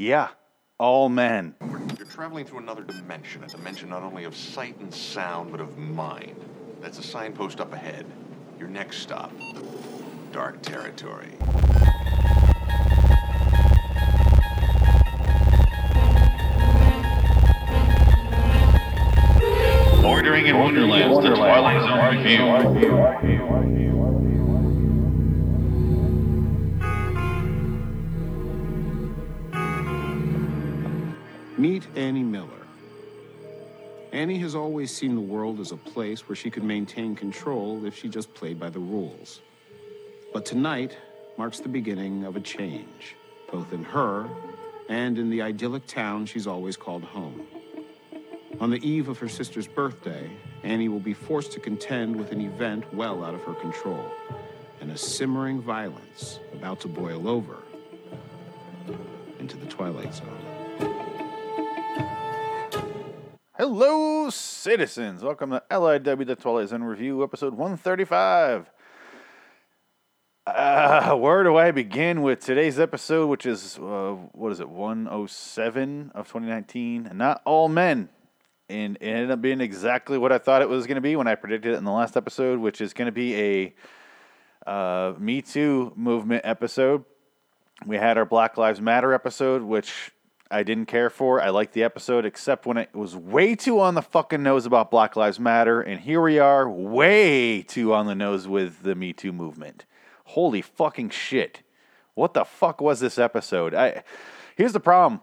Yeah, all men. You're traveling through another dimension, a dimension not only of sight and sound, but of mind. That's a signpost up ahead. Your next stop, dark territory. Bordering in Wonderland, the Twilight Zone review. Meet Annie Miller. Annie has always seen the world as a place where she could maintain control if she just played by the rules. But tonight marks the beginning of a change, both in her and in the idyllic town she's always called home. On the eve of her sister's birthday, Annie will be forced to contend with an event well out of her control and a simmering violence about to boil over into the Twilight Zone. Hello, citizens. Welcome to LIW The Twilight Zone Review, episode 135. Uh, where do I begin with today's episode, which is, uh, what is it, 107 of 2019? And not all men. And it ended up being exactly what I thought it was going to be when I predicted it in the last episode, which is going to be a uh, Me Too movement episode. We had our Black Lives Matter episode, which I didn't care for. I liked the episode, except when it was way too on the fucking nose about Black Lives Matter. And here we are, way too on the nose with the Me Too movement. Holy fucking shit. What the fuck was this episode? I Here's the problem.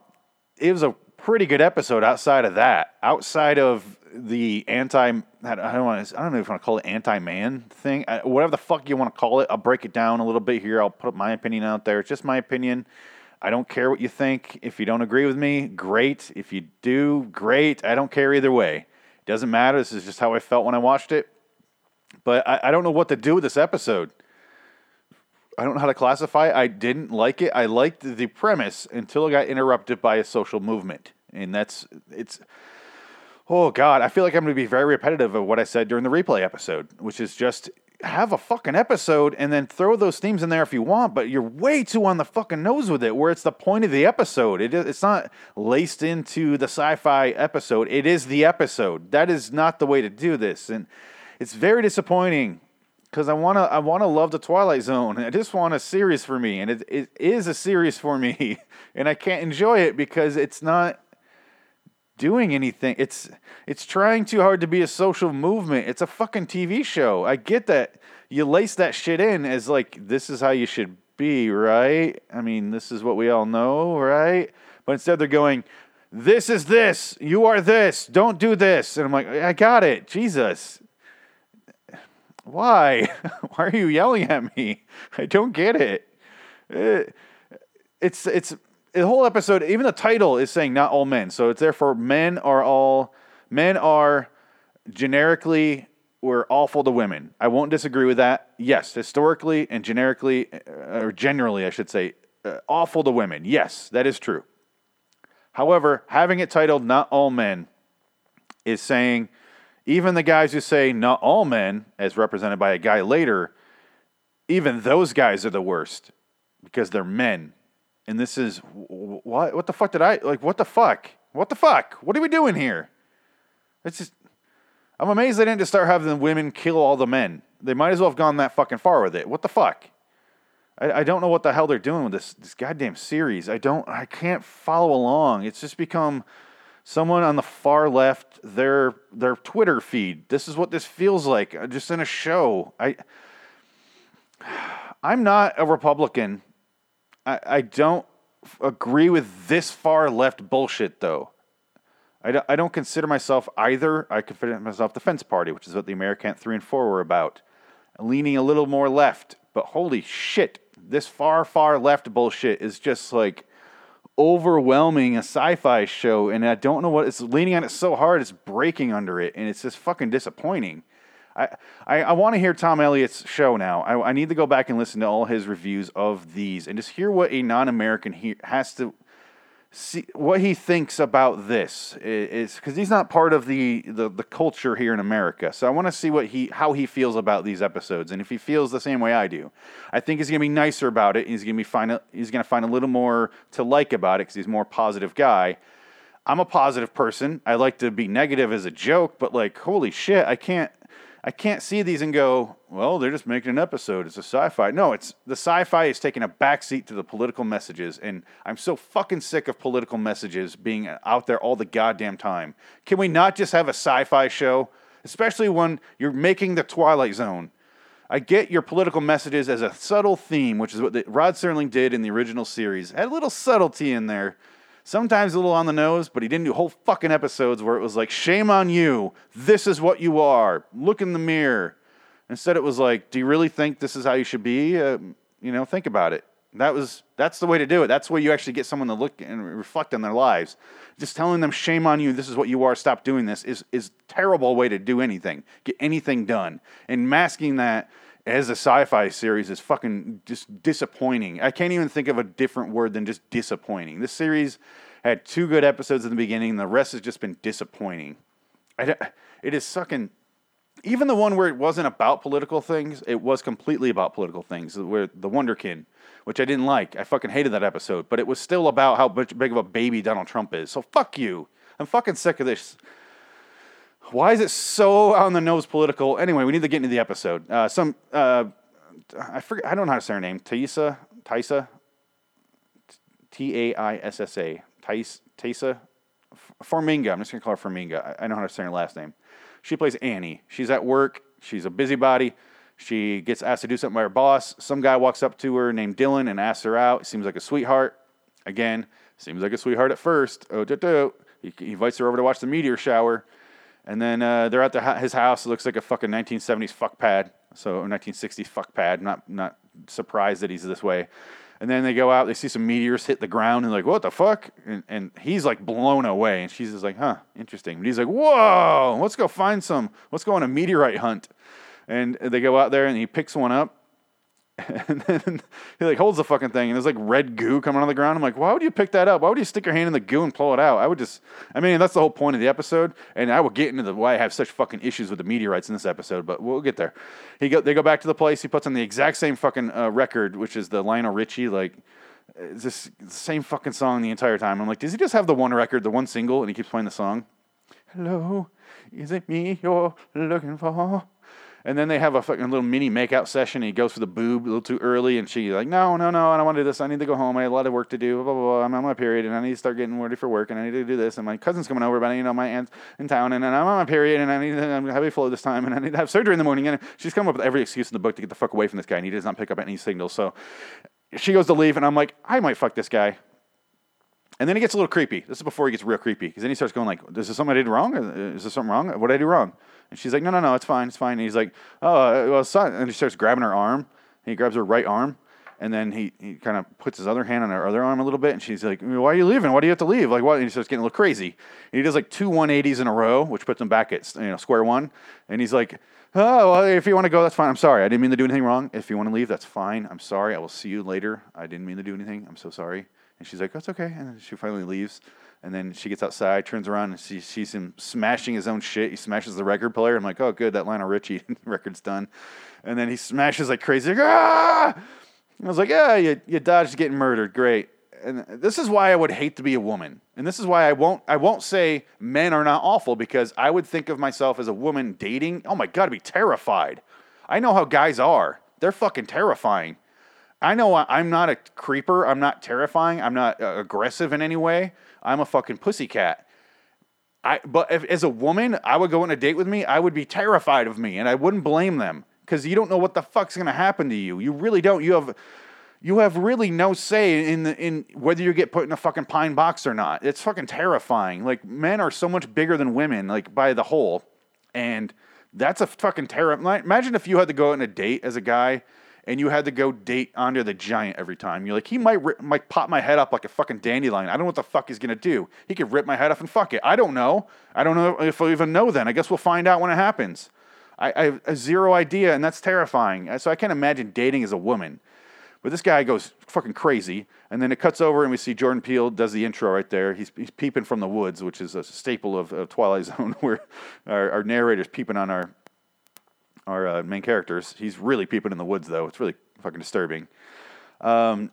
It was a pretty good episode outside of that. Outside of the anti I don't want to I don't know if I want to call it anti-man thing. I, whatever the fuck you want to call it. I'll break it down a little bit here. I'll put my opinion out there. It's just my opinion. I don't care what you think. If you don't agree with me, great. If you do, great. I don't care either way. It doesn't matter. This is just how I felt when I watched it. But I, I don't know what to do with this episode. I don't know how to classify it. I didn't like it. I liked the premise until it got interrupted by a social movement. And that's, it's, oh God, I feel like I'm going to be very repetitive of what I said during the replay episode, which is just have a fucking episode and then throw those themes in there if you want, but you're way too on the fucking nose with it, where it's the point of the episode. It, it's not laced into the sci fi episode, it is the episode. That is not the way to do this. And it's very disappointing because I want to I want to love the Twilight Zone. I just want a series for me, and it, it is a series for me, and I can't enjoy it because it's not doing anything. It's it's trying too hard to be a social movement. It's a fucking TV show. I get that you lace that shit in as like this is how you should be, right? I mean, this is what we all know, right? But instead they're going, this is this. You are this. Don't do this. And I'm like, I got it. Jesus. Why? Why are you yelling at me? I don't get it. Uh, It's it's the whole episode. Even the title is saying not all men. So it's therefore men are all men are generically we're awful to women. I won't disagree with that. Yes, historically and generically uh, or generally, I should say, uh, awful to women. Yes, that is true. However, having it titled "Not All Men" is saying even the guys who say not all men, as represented by a guy later, even those guys are the worst because they're men. And this is what? What the fuck did I like? What the fuck? What the fuck? What are we doing here? It's just. I'm amazed they didn't just start having the women kill all the men. They might as well have gone that fucking far with it. What the fuck? I, I don't know what the hell they're doing with this this goddamn series. I don't. I can't follow along. It's just become someone on the far left their their Twitter feed. This is what this feels like. uh, Just in a show. I. I'm not a Republican. I, I don't agree with this far left bullshit, though. I don't, I don't consider myself either. I consider myself the fence party, which is what the American 3 and 4 were about. Leaning a little more left. But holy shit, this far, far left bullshit is just like overwhelming a sci-fi show and I don't know what it's leaning on it so hard it's breaking under it and it's just fucking disappointing. I I, I want to hear Tom Elliott's show now. I, I need to go back and listen to all his reviews of these and just hear what a non-American he, has to see what he thinks about this is because he's not part of the, the the culture here in America. So I want to see what he how he feels about these episodes and if he feels the same way I do. I think he's gonna be nicer about it. He's gonna be find he's gonna find a little more to like about it because he's a more positive guy. I'm a positive person. I like to be negative as a joke, but like holy shit, I can't I can't see these and go, well, they're just making an episode. It's a sci-fi. No, it's the sci-fi is taking a backseat to the political messages, and I'm so fucking sick of political messages being out there all the goddamn time. Can we not just have a sci-fi show, especially when you're making the Twilight Zone? I get your political messages as a subtle theme, which is what the, Rod Serling did in the original series. Had a little subtlety in there, sometimes a little on the nose, but he didn't do whole fucking episodes where it was like, shame on you. This is what you are. Look in the mirror. Instead, it was like, do you really think this is how you should be? Uh, you know, think about it. That was that's the way to do it. That's where you actually get someone to look and reflect on their lives. Just telling them shame on you, this is what you are, stop doing this is is terrible way to do anything. Get anything done. And masking that as a sci-fi series is fucking just disappointing. I can't even think of a different word than just disappointing. This series had two good episodes in the beginning, and the rest has just been disappointing. I, it is sucking. Even the one where it wasn't about political things, it was completely about political things. Where the Wunderkind, which I didn't like, I fucking hated that episode. But it was still about how big of a baby Donald Trump is. So fuck you. I'm fucking sick of this why is it so on the nose political? Anyway, we need to get into the episode. Uh, some uh, I forget. I don't know how to say her name. Taissa, Taissa, T A I S S A, Taissa, Farmiga. I'm just gonna call her Farmiga. I know how to say her last name. She plays Annie. She's at work. She's a busybody. She gets asked to do something by her boss. Some guy walks up to her named Dylan and asks her out. Seems like a sweetheart. Again, seems like a sweetheart at first. Oh, do, do. He, he invites her over to watch the meteor shower. And then uh, they're at his house. It looks like a fucking 1970s fuck pad. So 1960s fuck pad. Not not surprised that he's this way. And then they go out. They see some meteors hit the ground, and they're like, what the fuck? And, and he's like blown away. And she's just like, huh, interesting. But he's like, whoa, let's go find some. Let's go on a meteorite hunt. And they go out there, and he picks one up. And then he like holds the fucking thing, and there's like red goo coming on the ground. I'm like, why would you pick that up? Why would you stick your hand in the goo and pull it out? I would just, I mean, that's the whole point of the episode. And I will get into the why I have such fucking issues with the meteorites in this episode, but we'll get there. He go, they go back to the place. He puts on the exact same fucking uh, record, which is the Lionel Richie like. The same fucking song the entire time. I'm like, does he just have the one record, the one single, and he keeps playing the song? Hello, is it me you're looking for? And then they have a fucking little mini makeout session. He goes for the boob a little too early, and she's like, "No, no, no, I don't want to do this. I need to go home. I have a lot of work to do. Blah blah blah. I'm on my period, and I need to start getting ready for work, and I need to do this. And my cousin's coming over, but you know my aunt's in town, and, and I'm on my period, and I need to, I'm heavy flow this time, and I need to have surgery in the morning. And she's come up with every excuse in the book to get the fuck away from this guy, and he does not pick up any signals. So she goes to leave, and I'm like, I might fuck this guy. And then he gets a little creepy. This is before he gets real creepy, because then he starts going like, "Is this something I did wrong? Is there something wrong? What did I do wrong?" And she's like, no, no, no, it's fine, it's fine. And he's like, oh, uh, well, son. And he starts grabbing her arm. He grabs her right arm. And then he, he kind of puts his other hand on her other arm a little bit. And she's like, why are you leaving? Why do you have to leave? Like, what? And he starts getting a little crazy. And he does like two 180s in a row, which puts him back at you know, square one. And he's like, oh, well, if you want to go, that's fine. I'm sorry. I didn't mean to do anything wrong. If you want to leave, that's fine. I'm sorry. I will see you later. I didn't mean to do anything. I'm so sorry. And she's like, that's okay. And she finally leaves. And then she gets outside, turns around, and she sees him smashing his own shit. He smashes the record player. I'm like, oh, good, that Lionel Richie record's done. And then he smashes like crazy. Like, ah! I was like, yeah, you, you dodged getting murdered. Great. And this is why I would hate to be a woman. And this is why I won't I won't say men are not awful because I would think of myself as a woman dating. Oh my god, I'd be terrified. I know how guys are. They're fucking terrifying. I know I'm not a creeper. I'm not terrifying. I'm not uh, aggressive in any way. I'm a fucking pussycat. I, but if, as a woman, I would go on a date with me, I would be terrified of me, and I wouldn't blame them because you don't know what the fuck's gonna happen to you. You really don't. You have, you have really no say in the, in whether you get put in a fucking pine box or not. It's fucking terrifying. Like men are so much bigger than women, like by the whole, and that's a fucking terror. Imagine if you had to go on a date as a guy and you had to go date Andre the Giant every time. You're like, he might rip, might pop my head up like a fucking dandelion. I don't know what the fuck he's gonna do. He could rip my head off and fuck it. I don't know. I don't know if I even know then. I guess we'll find out when it happens. I, I have zero idea, and that's terrifying. Uh, so I can't imagine dating as a woman. But this guy goes fucking crazy, and then it cuts over, and we see Jordan Peele does the intro right there. He's, he's peeping from the woods, which is a staple of, of Twilight Zone, where our, our narrator's peeping on our our uh, main characters. He's really peeping in the woods, though. It's really fucking disturbing. Um,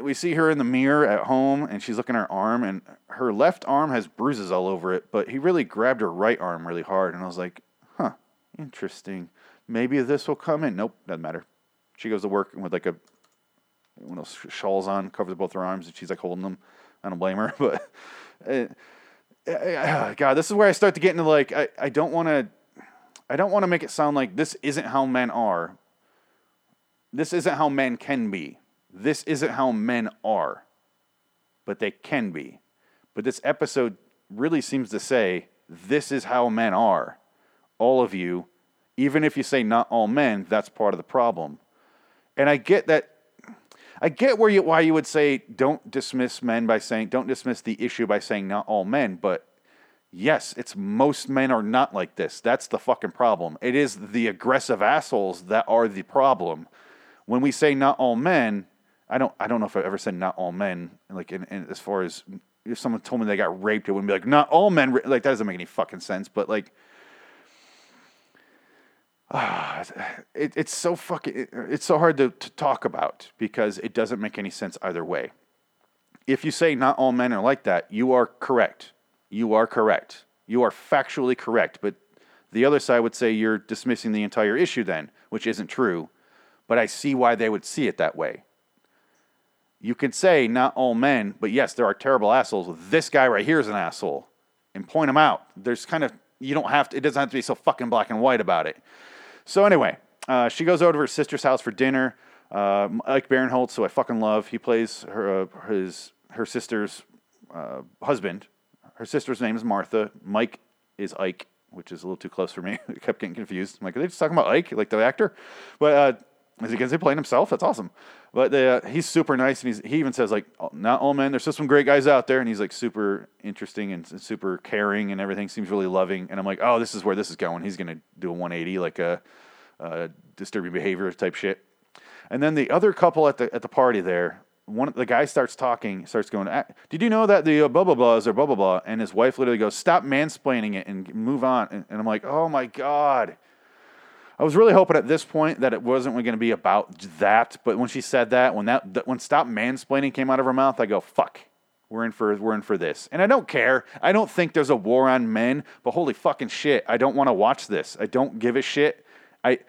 we see her in the mirror at home, and she's looking at her arm, and her left arm has bruises all over it, but he really grabbed her right arm really hard, and I was like, huh, interesting. Maybe this will come in. Nope, doesn't matter. She goes to work with like a one of those shawls on, covers both her arms, and she's like holding them. I don't blame her, but uh, uh, God, this is where I start to get into like I, I don't want to I don't want to make it sound like this isn't how men are. This isn't how men can be. This isn't how men are. But they can be. But this episode really seems to say this is how men are. All of you, even if you say not all men, that's part of the problem. And I get that I get where you why you would say don't dismiss men by saying don't dismiss the issue by saying not all men, but yes, it's most men are not like this. That's the fucking problem. It is the aggressive assholes that are the problem. When we say not all men, I don't I don't know if I've ever said not all men like in, in as far as if someone told me they got raped, it wouldn't be like not all men ra-" like that doesn't make any fucking sense. But like Ah, it, it's so fucking it- it's so hard to, to talk about because it doesn't make any sense either way if you say not all men are like that you are correct you are correct. You are factually correct. But the other side would say you're dismissing the entire issue then which isn't true. But i see why they would see it that way. You can say not all men but yes there are terrible assholes. This guy right here is an asshole. And point him out. There's kind of you don't have to it doesn't have to be so fucking black and white about it. So anyway, uh, she goes over to her sister's house for dinner. Uh, Ike Barinholtz, who I fucking love, he plays her uh, his her sister's uh, husband. Her sister's name is Martha. Mike is Ike, which is a little too close for me. I kept getting confused. I'm like, are they just talking about Ike, like the actor? But uh, is he because he playing himself? That's awesome. But uh, he's super nice, and he's, he even says like, "Oh, not all men. There's still some great guys out there, and he's like super interesting and super caring, and everything seems really loving. And I'm like, oh, this is where this is going. He's gonna do a 180, like a, uh disturbing behavior type shit. And then the other couple at the at the party there, one of the guy starts talking, starts going, "Ah, "Did you know that the uh, blah blah blahs are blah blah blah?" And his wife literally goes, "Stop mansplaining it and move on." And, and I'm like, "Oh my god." I was really hoping at this point that it wasn't going to be about that, but when she said that, when that when "stop mansplaining" came out of her mouth, I go, "Fuck." We're in for we're in for this. And I don't care. I don't think there's a war on men, but holy fucking shit, I don't want to watch this. I don't give a shit. I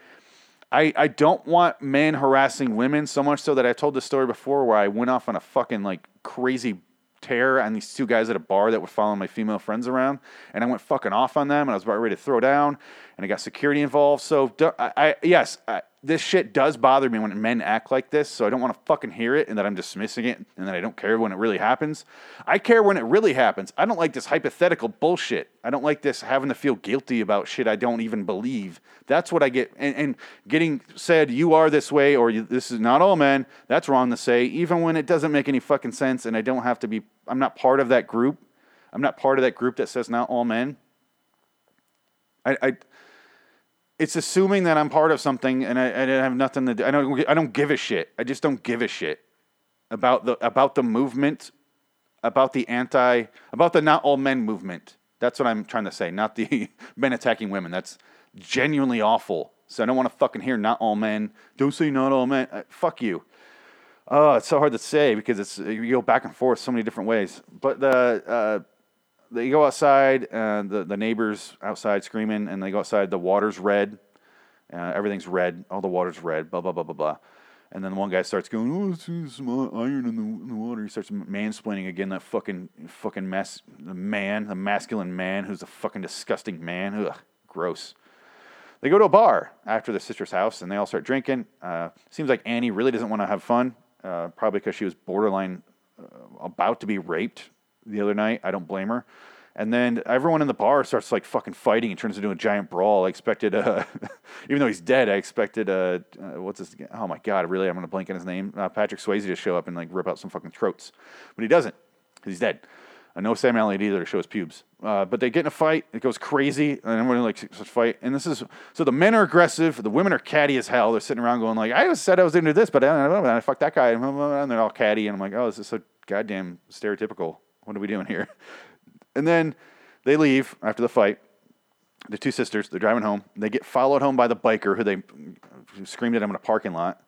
I, I don't want men harassing women so much so that I told this story before where I went off on a fucking like crazy tear on these two guys at a bar that were following my female friends around, and I went fucking off on them, and I was about ready to throw down, and I got security involved. So I, I yes, I, this shit does bother me when men act like this. So I don't want to fucking hear it, and that I'm dismissing it, and that I don't care when it really happens. I care when it really happens. I don't like this hypothetical bullshit. I don't like this having to feel guilty about shit I don't even believe. That's what I get, and, and getting said you are this way or this is not all men. That's wrong to say, even when it doesn't make any fucking sense, and I don't have to be. I'm not part of that group. I'm not part of that group that says not all men. I, I it's assuming that I'm part of something and I, I have nothing to do. I don't. I don't give a shit. I just don't give a shit about the about the movement, about the anti, about the not all men movement. That's what I'm trying to say. Not the men attacking women. That's genuinely awful. So I don't want to fucking hear not all men. Don't say not all men. Uh, fuck you. Oh, it's so hard to say because it's you go back and forth so many different ways. But the uh, they go outside, uh, the the neighbors outside screaming, and they go outside. The water's red, uh, everything's red. All the water's red. Blah blah blah blah blah. And then one guy starts going, "Oh, there's some iron in the, in the water." He starts mansplaining again. That fucking fucking mess, the man, the masculine man, who's a fucking disgusting man. Ugh, gross. They go to a bar after their sister's house, and they all start drinking. Uh, seems like Annie really doesn't want to have fun, uh, probably because she was borderline uh, about to be raped the other night. I don't blame her. And then everyone in the bar starts like fucking fighting and turns into a giant brawl. I expected, uh, even though he's dead, I expected, uh, uh, what's this? Oh my god, really? I'm gonna blank on his name. Uh, Patrick Swayze to show up and like rip out some fucking throats, but he doesn't he's dead. Uh, no Sam Elliott either to show his pubes. Uh, but they get in a fight. It goes crazy, and everyone like to fight. And this is so the men are aggressive. The women are catty as hell. They're sitting around going like, "I said I was into this, but I know. I fucked that guy." And they're all catty, and I'm like, "Oh, this is so goddamn stereotypical. What are we doing here?" And then they leave after the fight. The two sisters, they're driving home. They get followed home by the biker who they screamed at him in a parking lot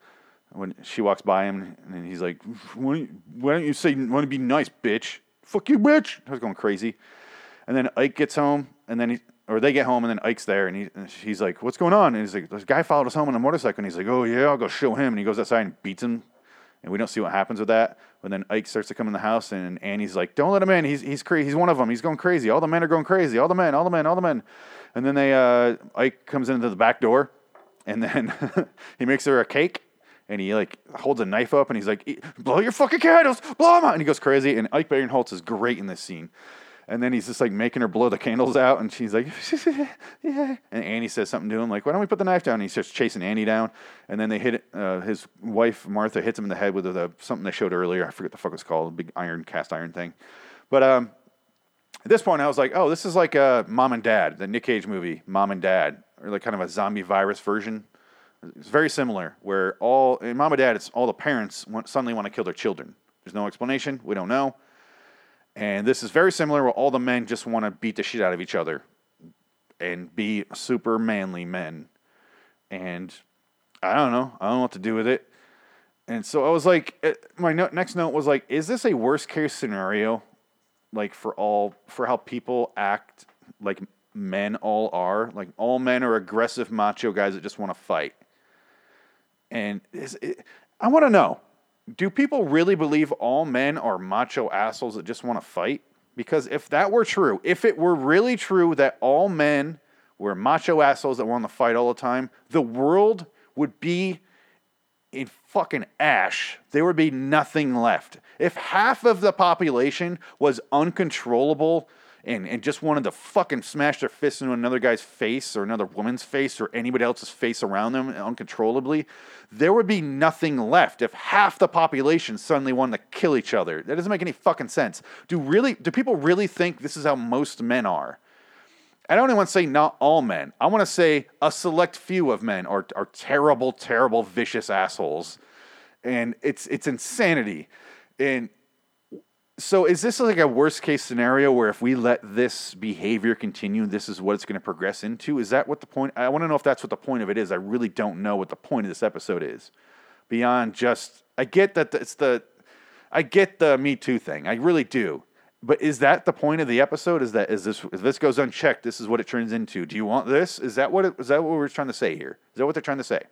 when she walks by him, and he's like, "Why don't you, why don't you say, want to be nice, bitch? Fuck you, bitch!" I was going crazy. And then Ike gets home, and then he, or they get home, and then Ike's there, and, he, and he's like, "What's going on?" And he's like, "This guy followed us home on a motorcycle." And he's like, "Oh yeah, I'll go show him." And he goes outside and beats him, and we don't see what happens with that. But then Ike starts to come in the house, and Annie's like, "Don't let him in. He's he's crazy. He's one of them. He's going crazy. All the men are going crazy. All the men, all the men, all the men." And then they uh, Ike comes into the back door, and then he makes her a cake. And he like holds a knife up and he's like, "Blow your fucking candles, blow them out!" And he goes crazy. And Ike Barinholtz is great in this scene. And then he's just like making her blow the candles out, and she's like, "Yeah." And Annie says something to him like, "Why don't we put the knife down?" And he starts chasing Annie down. And then they hit uh, his wife Martha hits him in the head with the, something they showed earlier. I forget the fuck it's called, a big iron cast iron thing. But um, at this point, I was like, "Oh, this is like a Mom and Dad, the Nick Cage movie, Mom and Dad, or like kind of a zombie virus version." It's very similar, where all in Mom and Dad, it's all the parents want, suddenly want to kill their children. There's no explanation. We don't know. And this is very similar, where all the men just want to beat the shit out of each other and be super manly men. And I don't know. I don't know what to do with it. And so I was like, eh, my next note was like, is this a worst case scenario, like for all for how people act, like men all are, like all men are aggressive macho guys that just want to fight. And is it, I want to know, do people really believe all men are macho assholes that just want to fight? Because if that were true, if it were really true that all men were macho assholes that want to fight all the time, the world would be in fucking ash. There would be nothing left. If half of the population was uncontrollable and, and just wanted to fucking smash their fist into another guy's face or another woman's face or anybody else's face around them uncontrollably, there would be nothing left if half the population suddenly wanted to kill each other. That doesn't make any fucking sense. Do really do people really think this is how most men are? I don't even want to say not all men. I want to say a select few of men are, are terrible, terrible, vicious assholes. And it's it's insanity. And so is this like a worst case scenario where if we let this behavior continue, this is what it's going to progress into? Is that what the point? I want to know if that's what the point of it is. I really don't know what the point of this episode is. Beyond just, I get that it's the, I get the Me Too thing. I really do. But is that the point of the episode? Is that is this if this goes unchecked, this is what it turns into? Do you want this? Is that what it, is that what we're trying to say here? Is that what they're trying to say?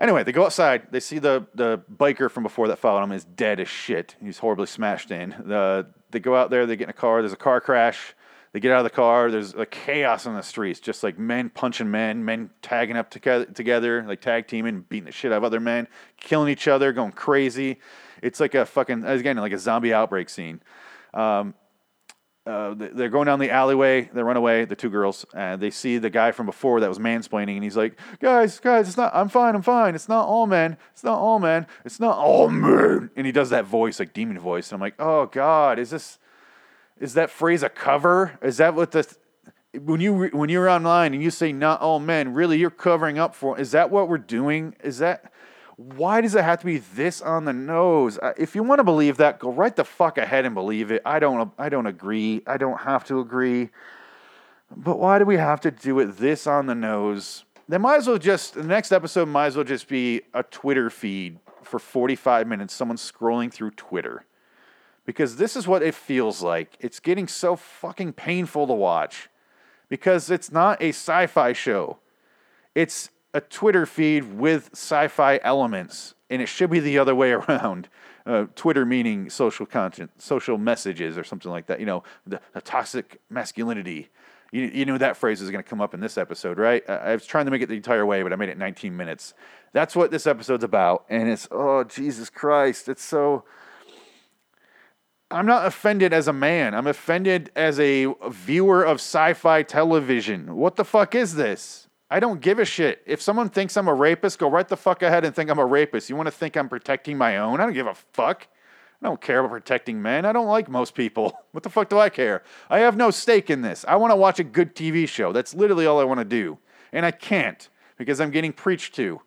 Anyway, they go outside. They see the the biker from before that followed them is dead as shit. He's horribly smashed in. The they go out there. They get in a car. There's a car crash. They get out of the car. There's a chaos on the streets, just like men punching men, men tagging up together, together like tag teaming, beating the shit out of other men, killing each other, going crazy. It's like a fucking again like a zombie outbreak scene. Um, uh, they- they're going down the alleyway. They run away. The two girls. And they see the guy from before that was mansplaining, and he's like, "Guys, guys, it's not. I'm fine. I'm fine. It's not all men. It's not all men. It's not all men." And he does that voice, like demon voice. And I'm like, "Oh God, is this? Is that phrase a cover? Is that what the?" When you when you're online and you say not all men, really you're covering up for. Is that what we're doing? Is that? Why does it have to be this on the nose? Uh, If you want to believe that, go right the fuck ahead and believe it. I don't. I don't agree. I don't have to agree. But why do we have to do it this on the nose? They might as well just the next episode might as well just be a Twitter feed for 45 minutes. Someone scrolling through Twitter because this is what it feels like. It's getting so fucking painful to watch because it's not a sci-fi show. It's a Twitter feed with sci-fi elements, and it should be the other way around. Uh, Twitter meaning social content, social messages, or something like that. You know, the, the toxic masculinity. You, you knew that phrase was going to come up in this episode, right? I, I was trying to make it the entire way, but I made it 19 minutes. That's what this episode's about, and it's oh Jesus Christ, it's so. I'm not offended as a man. I'm offended as a viewer of sci fi television. What the fuck is this? I don't give a shit. If someone thinks I'm a rapist, go right the fuck ahead and think I'm a rapist. You want to think I'm protecting my own? I don't give a fuck. I don't care about protecting men. I don't like most people. What the fuck do I care? I have no stake in this. I want to watch a good TV show. That's literally all I want to do. And I can't because I'm getting preached to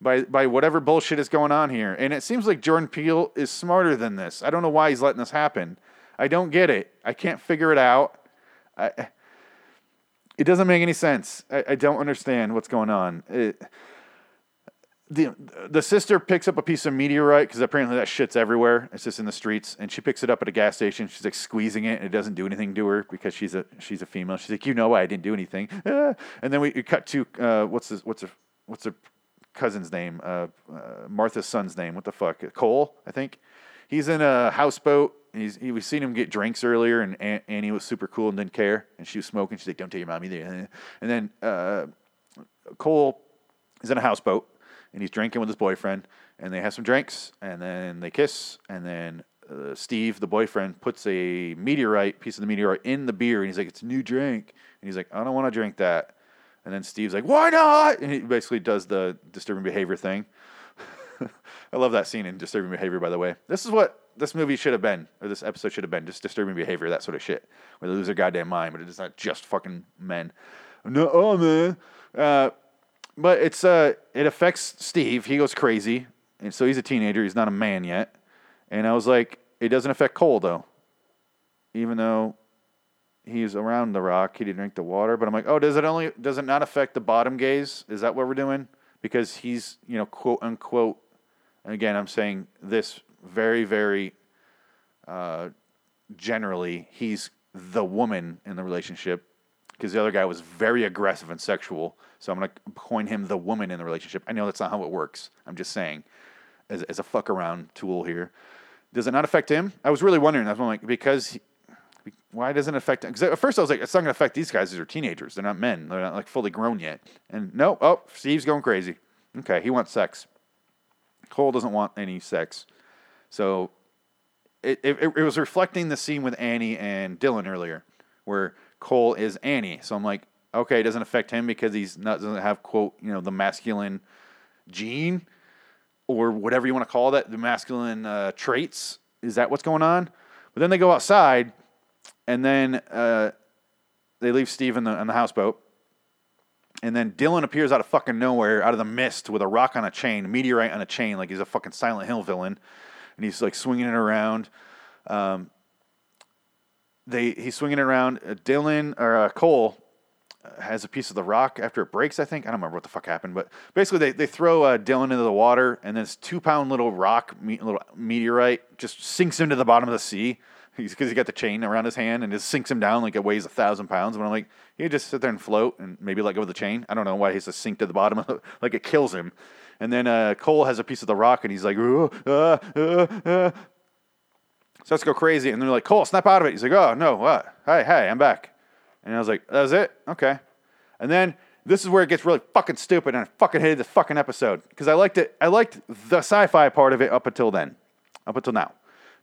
by by whatever bullshit is going on here. And it seems like Jordan Peele is smarter than this. I don't know why he's letting this happen. I don't get it. I can't figure it out. I, it doesn't make any sense. I, I don't understand what's going on. It, the the sister picks up a piece of meteorite because apparently that shit's everywhere. It's just in the streets, and she picks it up at a gas station. She's like squeezing it, and it doesn't do anything to her because she's a she's a female. She's like, you know, why I didn't do anything. Ah. And then we, we cut to uh, what's this, what's a what's her cousin's name? Uh, uh, Martha's son's name. What the fuck? Cole, I think. He's in a houseboat. He's he, we seen him get drinks earlier, and An- Annie was super cool and didn't care, and she was smoking. She's like, "Don't tell your mom either." And then uh, Cole is in a houseboat and he's drinking with his boyfriend, and they have some drinks, and then they kiss, and then uh, Steve, the boyfriend, puts a meteorite piece of the meteorite in the beer, and he's like, "It's a new drink," and he's like, "I don't want to drink that," and then Steve's like, "Why not?" And he basically does the disturbing behavior thing. I love that scene in Disturbing Behavior, by the way. This is what this movie should have been, or this episode should have been, just disturbing behavior, that sort of shit, where they lose their goddamn mind, but it's not just fucking men. No, oh man. Uh, but it's uh, it affects Steve. He goes crazy, and so he's a teenager. He's not a man yet. And I was like, it doesn't affect Cole though, even though he's around the rock. He didn't drink the water. But I'm like, oh, does it only does it not affect the bottom gays? Is that what we're doing? Because he's you know quote unquote. And again, I'm saying this very very uh, generally. He's the woman in the relationship because the other guy was very aggressive and sexual. So I'm going to coin him the woman in the relationship. I know that's not how it works. I'm just saying, as, as a fuck around tool here. Does it not affect him? I was really wondering. I was like, because he, why doesn't it affect him? Because at first I was like, it's not going to affect these guys. These are teenagers. They're not men. They're not like fully grown yet. And no, oh, Steve's going crazy. Okay, he wants sex. Cole doesn't want any sex. So it, it, it was reflecting the scene with Annie and Dylan earlier, where Cole is Annie. So I'm like, okay, it doesn't affect him because he's not doesn't have quote you know the masculine gene or whatever you want to call that, the masculine uh, traits. Is that what's going on? But then they go outside, and then uh, they leave Steve in the in the houseboat. And then Dylan appears out of fucking nowhere, out of the mist, with a rock on a chain, a meteorite on a chain, like he's a fucking Silent Hill villain, and he's like swinging it around. Um, they he's swinging it around. Uh, Dylan or uh, Cole uh, has a piece of the rock after it breaks. I think I don't remember what the fuck happened, but basically they, they throw uh, Dylan into the water, and this two pound little rock, me, little meteorite, just sinks into the bottom of the sea. He's Because he got the chain around his hand and just sinks him down like it weighs a thousand pounds. But I'm like, he just sit there and float and maybe let go of the chain. I don't know why he has to sink to the bottom, of it, like it kills him. And then uh, Cole has a piece of the rock and he's like, uh, uh, uh. So let's go crazy. And they're like, Cole, snap out of it. He's like, oh, no, what? Hey, hey, I'm back. And I was like, that was it? Okay. And then this is where it gets really fucking stupid, and I fucking hated this fucking episode because I liked it. I liked the sci-fi part of it up until then, up until now,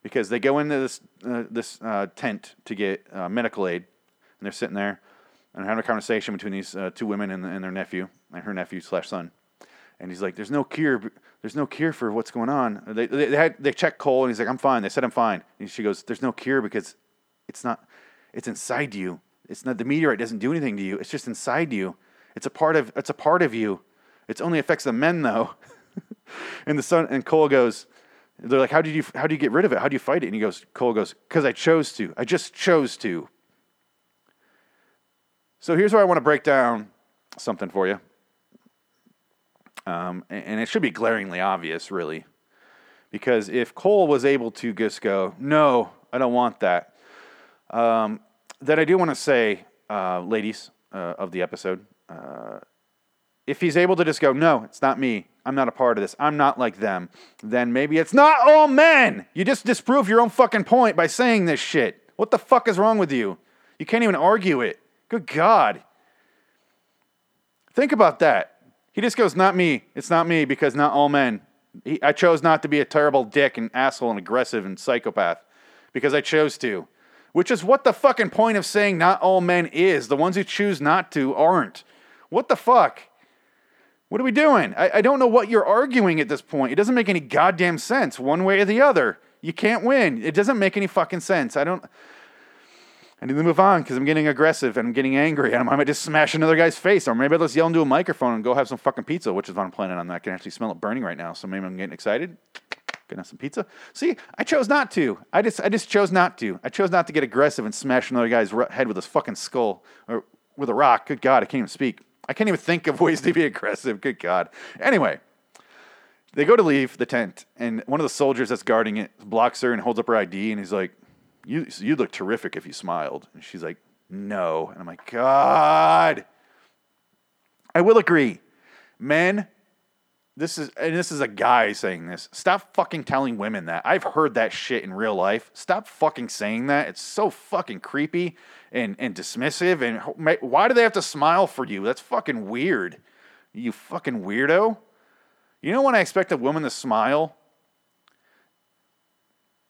because they go into this uh, this uh, tent to get medical aid, and they're sitting there and having a conversation between these uh, two women and, and their nephew, and her nephew slash son. And he's like, "There's no cure. There's no cure for what's going on." They they they, had, they checked Cole, and he's like, "I'm fine." They said, "I'm fine." And she goes, "There's no cure because it's not. It's inside you. It's not the meteorite doesn't do anything to you. It's just inside you. It's a part of. It's a part of you. It only affects the men though." and the son and Cole goes, "They're like, how did you how do you get rid of it? How do you fight it?" And he goes, Cole goes, "Because I chose to. I just chose to." So here's where I want to break down something for you. Um, and, it should be glaringly obvious, really. Because if Cole was able to just go, no, I don't want that, um, then I do want to say, uh, ladies uh, of the episode, uh, if he's able to just go, no, it's not me. I'm not a part of this. I'm not like them. Then maybe it's not all men. You just disprove your own fucking point by saying this shit. What the fuck is wrong with you? You can't even argue it. Good God. Think about that. He just goes, not me. It's not me because not all men. He, I chose not to be a terrible dick and asshole and aggressive and psychopath because I chose to. Which is what the fucking point of saying not all men is. The ones who choose not to aren't. What the fuck? What are we doing? I, I don't know what you're arguing at this point. It doesn't make any goddamn sense one way or the other. You can't win. It doesn't make any fucking sense. I don't. I need to move on because I'm getting aggressive and I'm getting angry and I might just smash another guy's face or maybe I'll just yell into a microphone and go have some fucking pizza, which is what I'm planning on. I can actually smell it burning right now, so maybe I'm getting excited. Gonna have some pizza. See, I chose not to. I just, I just chose not to. I chose not to get aggressive and smash another guy's head with his fucking skull or with a rock. Good God, I can't even speak. I can't even think of ways to be aggressive. Good God. Anyway, they go to leave the tent, and one of the soldiers that's guarding it blocks her and holds up her ID, and he's like, "You, you'd look terrific if you smiled." And she's like, "No," and I'm like, "God." I will agree, men. This is and this is a guy saying this. Stop fucking telling women that. I've heard that shit in real life. Stop fucking saying that. It's so fucking creepy and and dismissive. And why do they have to smile for you? That's fucking weird. You fucking weirdo. You know when I expect a woman to smile?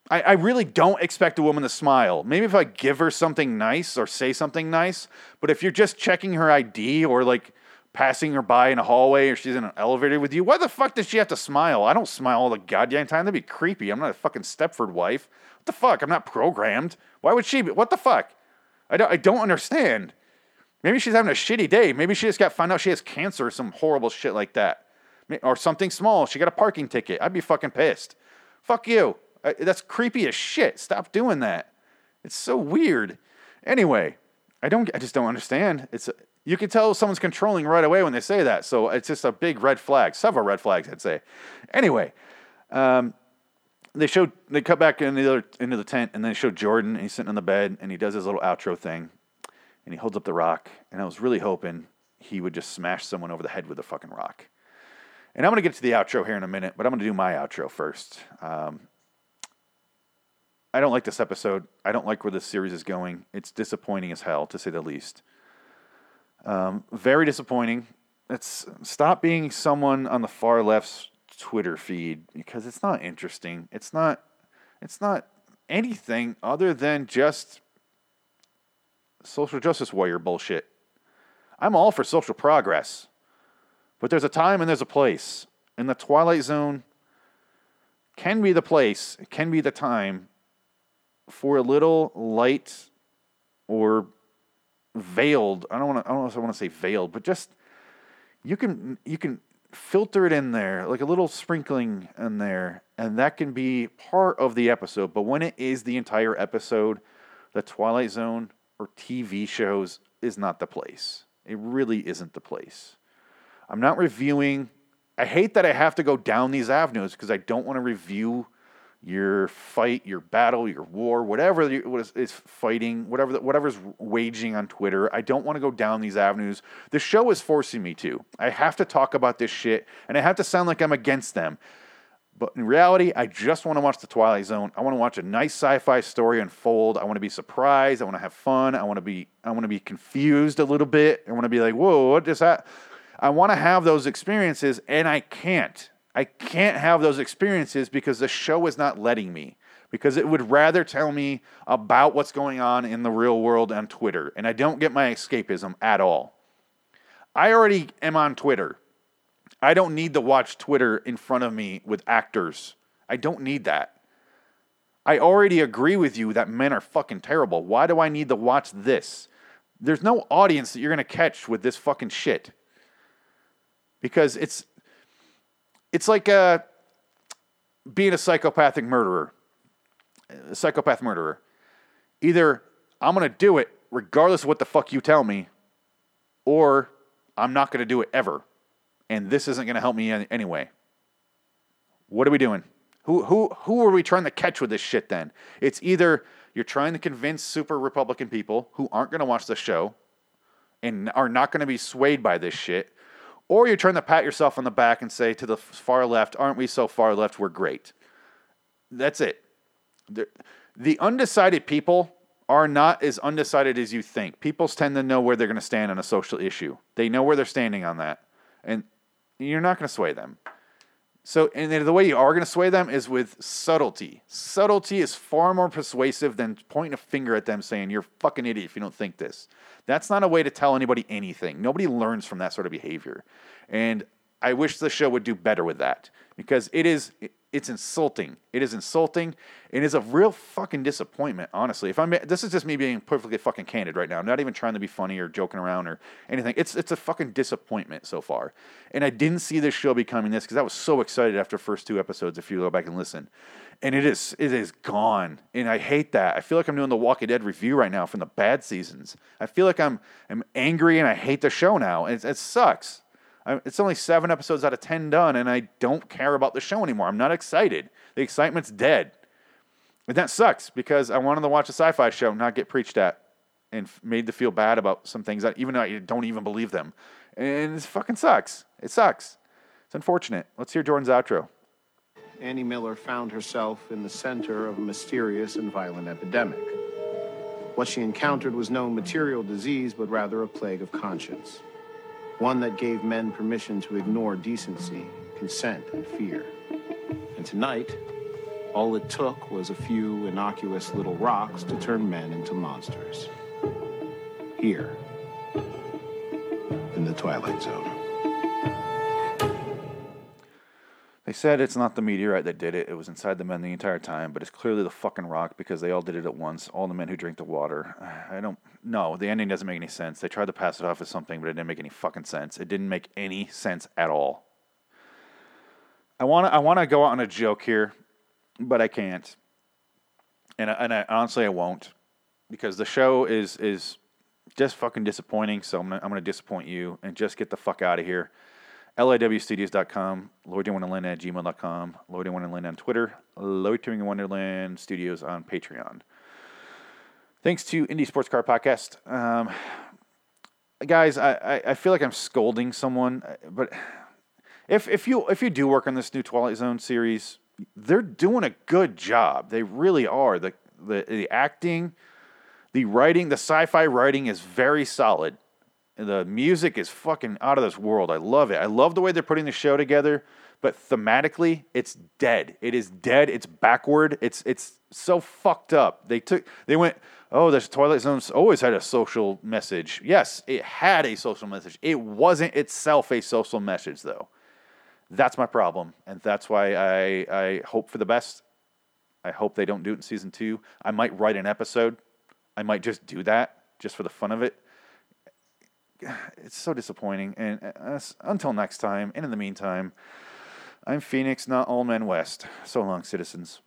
I, I really don't expect a woman to smile. Maybe if I give her something nice or say something nice, but if you're just checking her ID or like passing her by in a hallway or she's in an elevator with you, why the fuck does she have to smile? I don't smile all the goddamn time. That'd be creepy. I'm not a fucking Stepford wife. What the fuck? I'm not programmed. Why would she be? What the fuck? I don't, I don't understand. Maybe she's having a shitty day. Maybe she just got found out she has cancer or some horrible shit like that. Or something small. She got a parking ticket. I'd be fucking pissed. Fuck you. Uh, That's creepy as shit. Stop doing that. It's so weird. Anyway, I don't. I just don't understand. It's you can tell someone's controlling right away when they say that. So it's just a big red flag. Several red flags, I'd say. Anyway, um, they showed they cut back into the other, into the tent and they showed Jordan. And he's sitting on the bed and he does his little outro thing, and he holds up the rock. And I was really hoping he would just smash someone over the head with a fucking rock. And I'm gonna get to the outro here in a minute, but I'm gonna do my outro first. Um, I don't like this episode. I don't like where this series is going. It's disappointing as hell, to say the least. Um, very disappointing. It's stop being someone on the far left's Twitter feed because it's not interesting. It's not. It's not anything other than just social justice warrior bullshit. I'm all for social progress, but there's a time and there's a place, and the Twilight Zone can be the place, it can be the time for a little light or veiled. I don't want to. I don't know if I want to say veiled, but just you can you can filter it in there like a little sprinkling in there, and that can be part of the episode. But when it is the entire episode, the Twilight Zone or TV shows is not the place. It really isn't the place. I'm not reviewing. I hate that I have to go down these avenues because I don't want to review your fight, your battle, your war, whatever you- what is, is fighting, whatever the- whatever's waging on Twitter. I don't want to go down these avenues. The show is forcing me to. I have to talk about this shit, and I have to sound like I'm against them. But in reality, I just want to watch The Twilight Zone. I want to watch a nice sci-fi story unfold. I want to be surprised. I want to have fun. I want to be I want to be confused a little bit. I want to be like, "Whoa, what is that?" I want to have those experiences and I can't. I can't have those experiences because the show is not letting me. Because it would rather tell me about what's going on in the real world on Twitter, and I don't get my escapism at all. I already am on Twitter. I don't need to watch Twitter in front of me with actors. I don't need that. I already agree with you that men are fucking terrible. Why do I need to watch this? There's no audience that you're going to catch with this fucking shit. Because it's it's like uh, being a psychopathic murderer. A psychopath murderer. Either I'm going to do it regardless of what the fuck you tell me, or I'm not going to do it ever. And this isn't going to help me any- anyway. What are we doing? Who, who, who are we trying to catch with this shit then? It's either you're trying to convince super Republican people who aren't going to watch the show and are not going to be swayed by this shit, or you're trying to pat yourself on the back and say to the far left, aren't we so far left? We're great. That's it. The, the undecided people are not as undecided as you think. People tend to know where they're going to stand on a social issue. They know where they're standing on that. And you're not going to sway them. So, and the way you are going to sway them is with subtlety. Subtlety is far more persuasive than pointing a finger at them saying, You're fucking idiot if you don't think this. That's not a way to tell anybody anything. Nobody learns from that sort of behavior. And I wish the show would do better with that because it is it's insulting. It is insulting. It is a real fucking disappointment, honestly. If I'm this is just me being perfectly fucking candid right now. I'm not even trying to be funny or joking around or anything. It's it's a fucking disappointment so far. And I didn't see this show becoming this because I was so excited after first two episodes. If you go back and listen, and it is it is gone, and I hate that. I feel like I'm doing the Walking Dead review right now from the bad seasons. I feel like I'm I'm angry and I hate the show now. It, it sucks. It's only seven episodes out of ten done, and I don't care about the show anymore. I'm not excited. The excitement's dead, and that sucks because I wanted to watch a sci-fi show, not get preached at, and made to feel bad about some things that even though I don't even believe them, and it fucking sucks. It sucks. It's unfortunate. Let's hear Jordan's outro. Annie Miller found herself in the center of a mysterious and violent epidemic. What she encountered was no material disease, but rather a plague of conscience. One that gave men permission to ignore decency, consent, and fear. And tonight, all it took was a few innocuous little rocks to turn men into monsters. Here, in the Twilight Zone. They said it's not the meteorite that did it. It was inside the men the entire time, but it's clearly the fucking rock because they all did it at once. All the men who drink the water. I don't know. The ending doesn't make any sense. They tried to pass it off as something, but it didn't make any fucking sense. It didn't make any sense at all. I want to I want to go out on a joke here, but I can't. And I, and I, honestly I won't because the show is is just fucking disappointing. So I'm gonna, I'm gonna disappoint you and just get the fuck out of here liwstudios.com, Loitering Wonderland at gmail.com, loiteringwonderland on Twitter, Loitering in Wonderland Studios on Patreon. Thanks to Indie Sports Car Podcast. Um, guys, I, I, I feel like I'm scolding someone, but if if you if you do work on this new Twilight Zone series, they're doing a good job. They really are. The the, the acting, the writing, the sci-fi writing is very solid. The music is fucking out of this world. I love it. I love the way they're putting the show together, but thematically, it's dead. It is dead. It's backward. It's it's so fucked up. They took they went, "Oh, this Twilight Zone's always had a social message." Yes, it had a social message. It wasn't itself a social message though. That's my problem, and that's why I I hope for the best. I hope they don't do it in season 2. I might write an episode. I might just do that just for the fun of it it's so disappointing. And uh, until next time, and in the meantime, I'm Phoenix, not all men west. So long, citizens.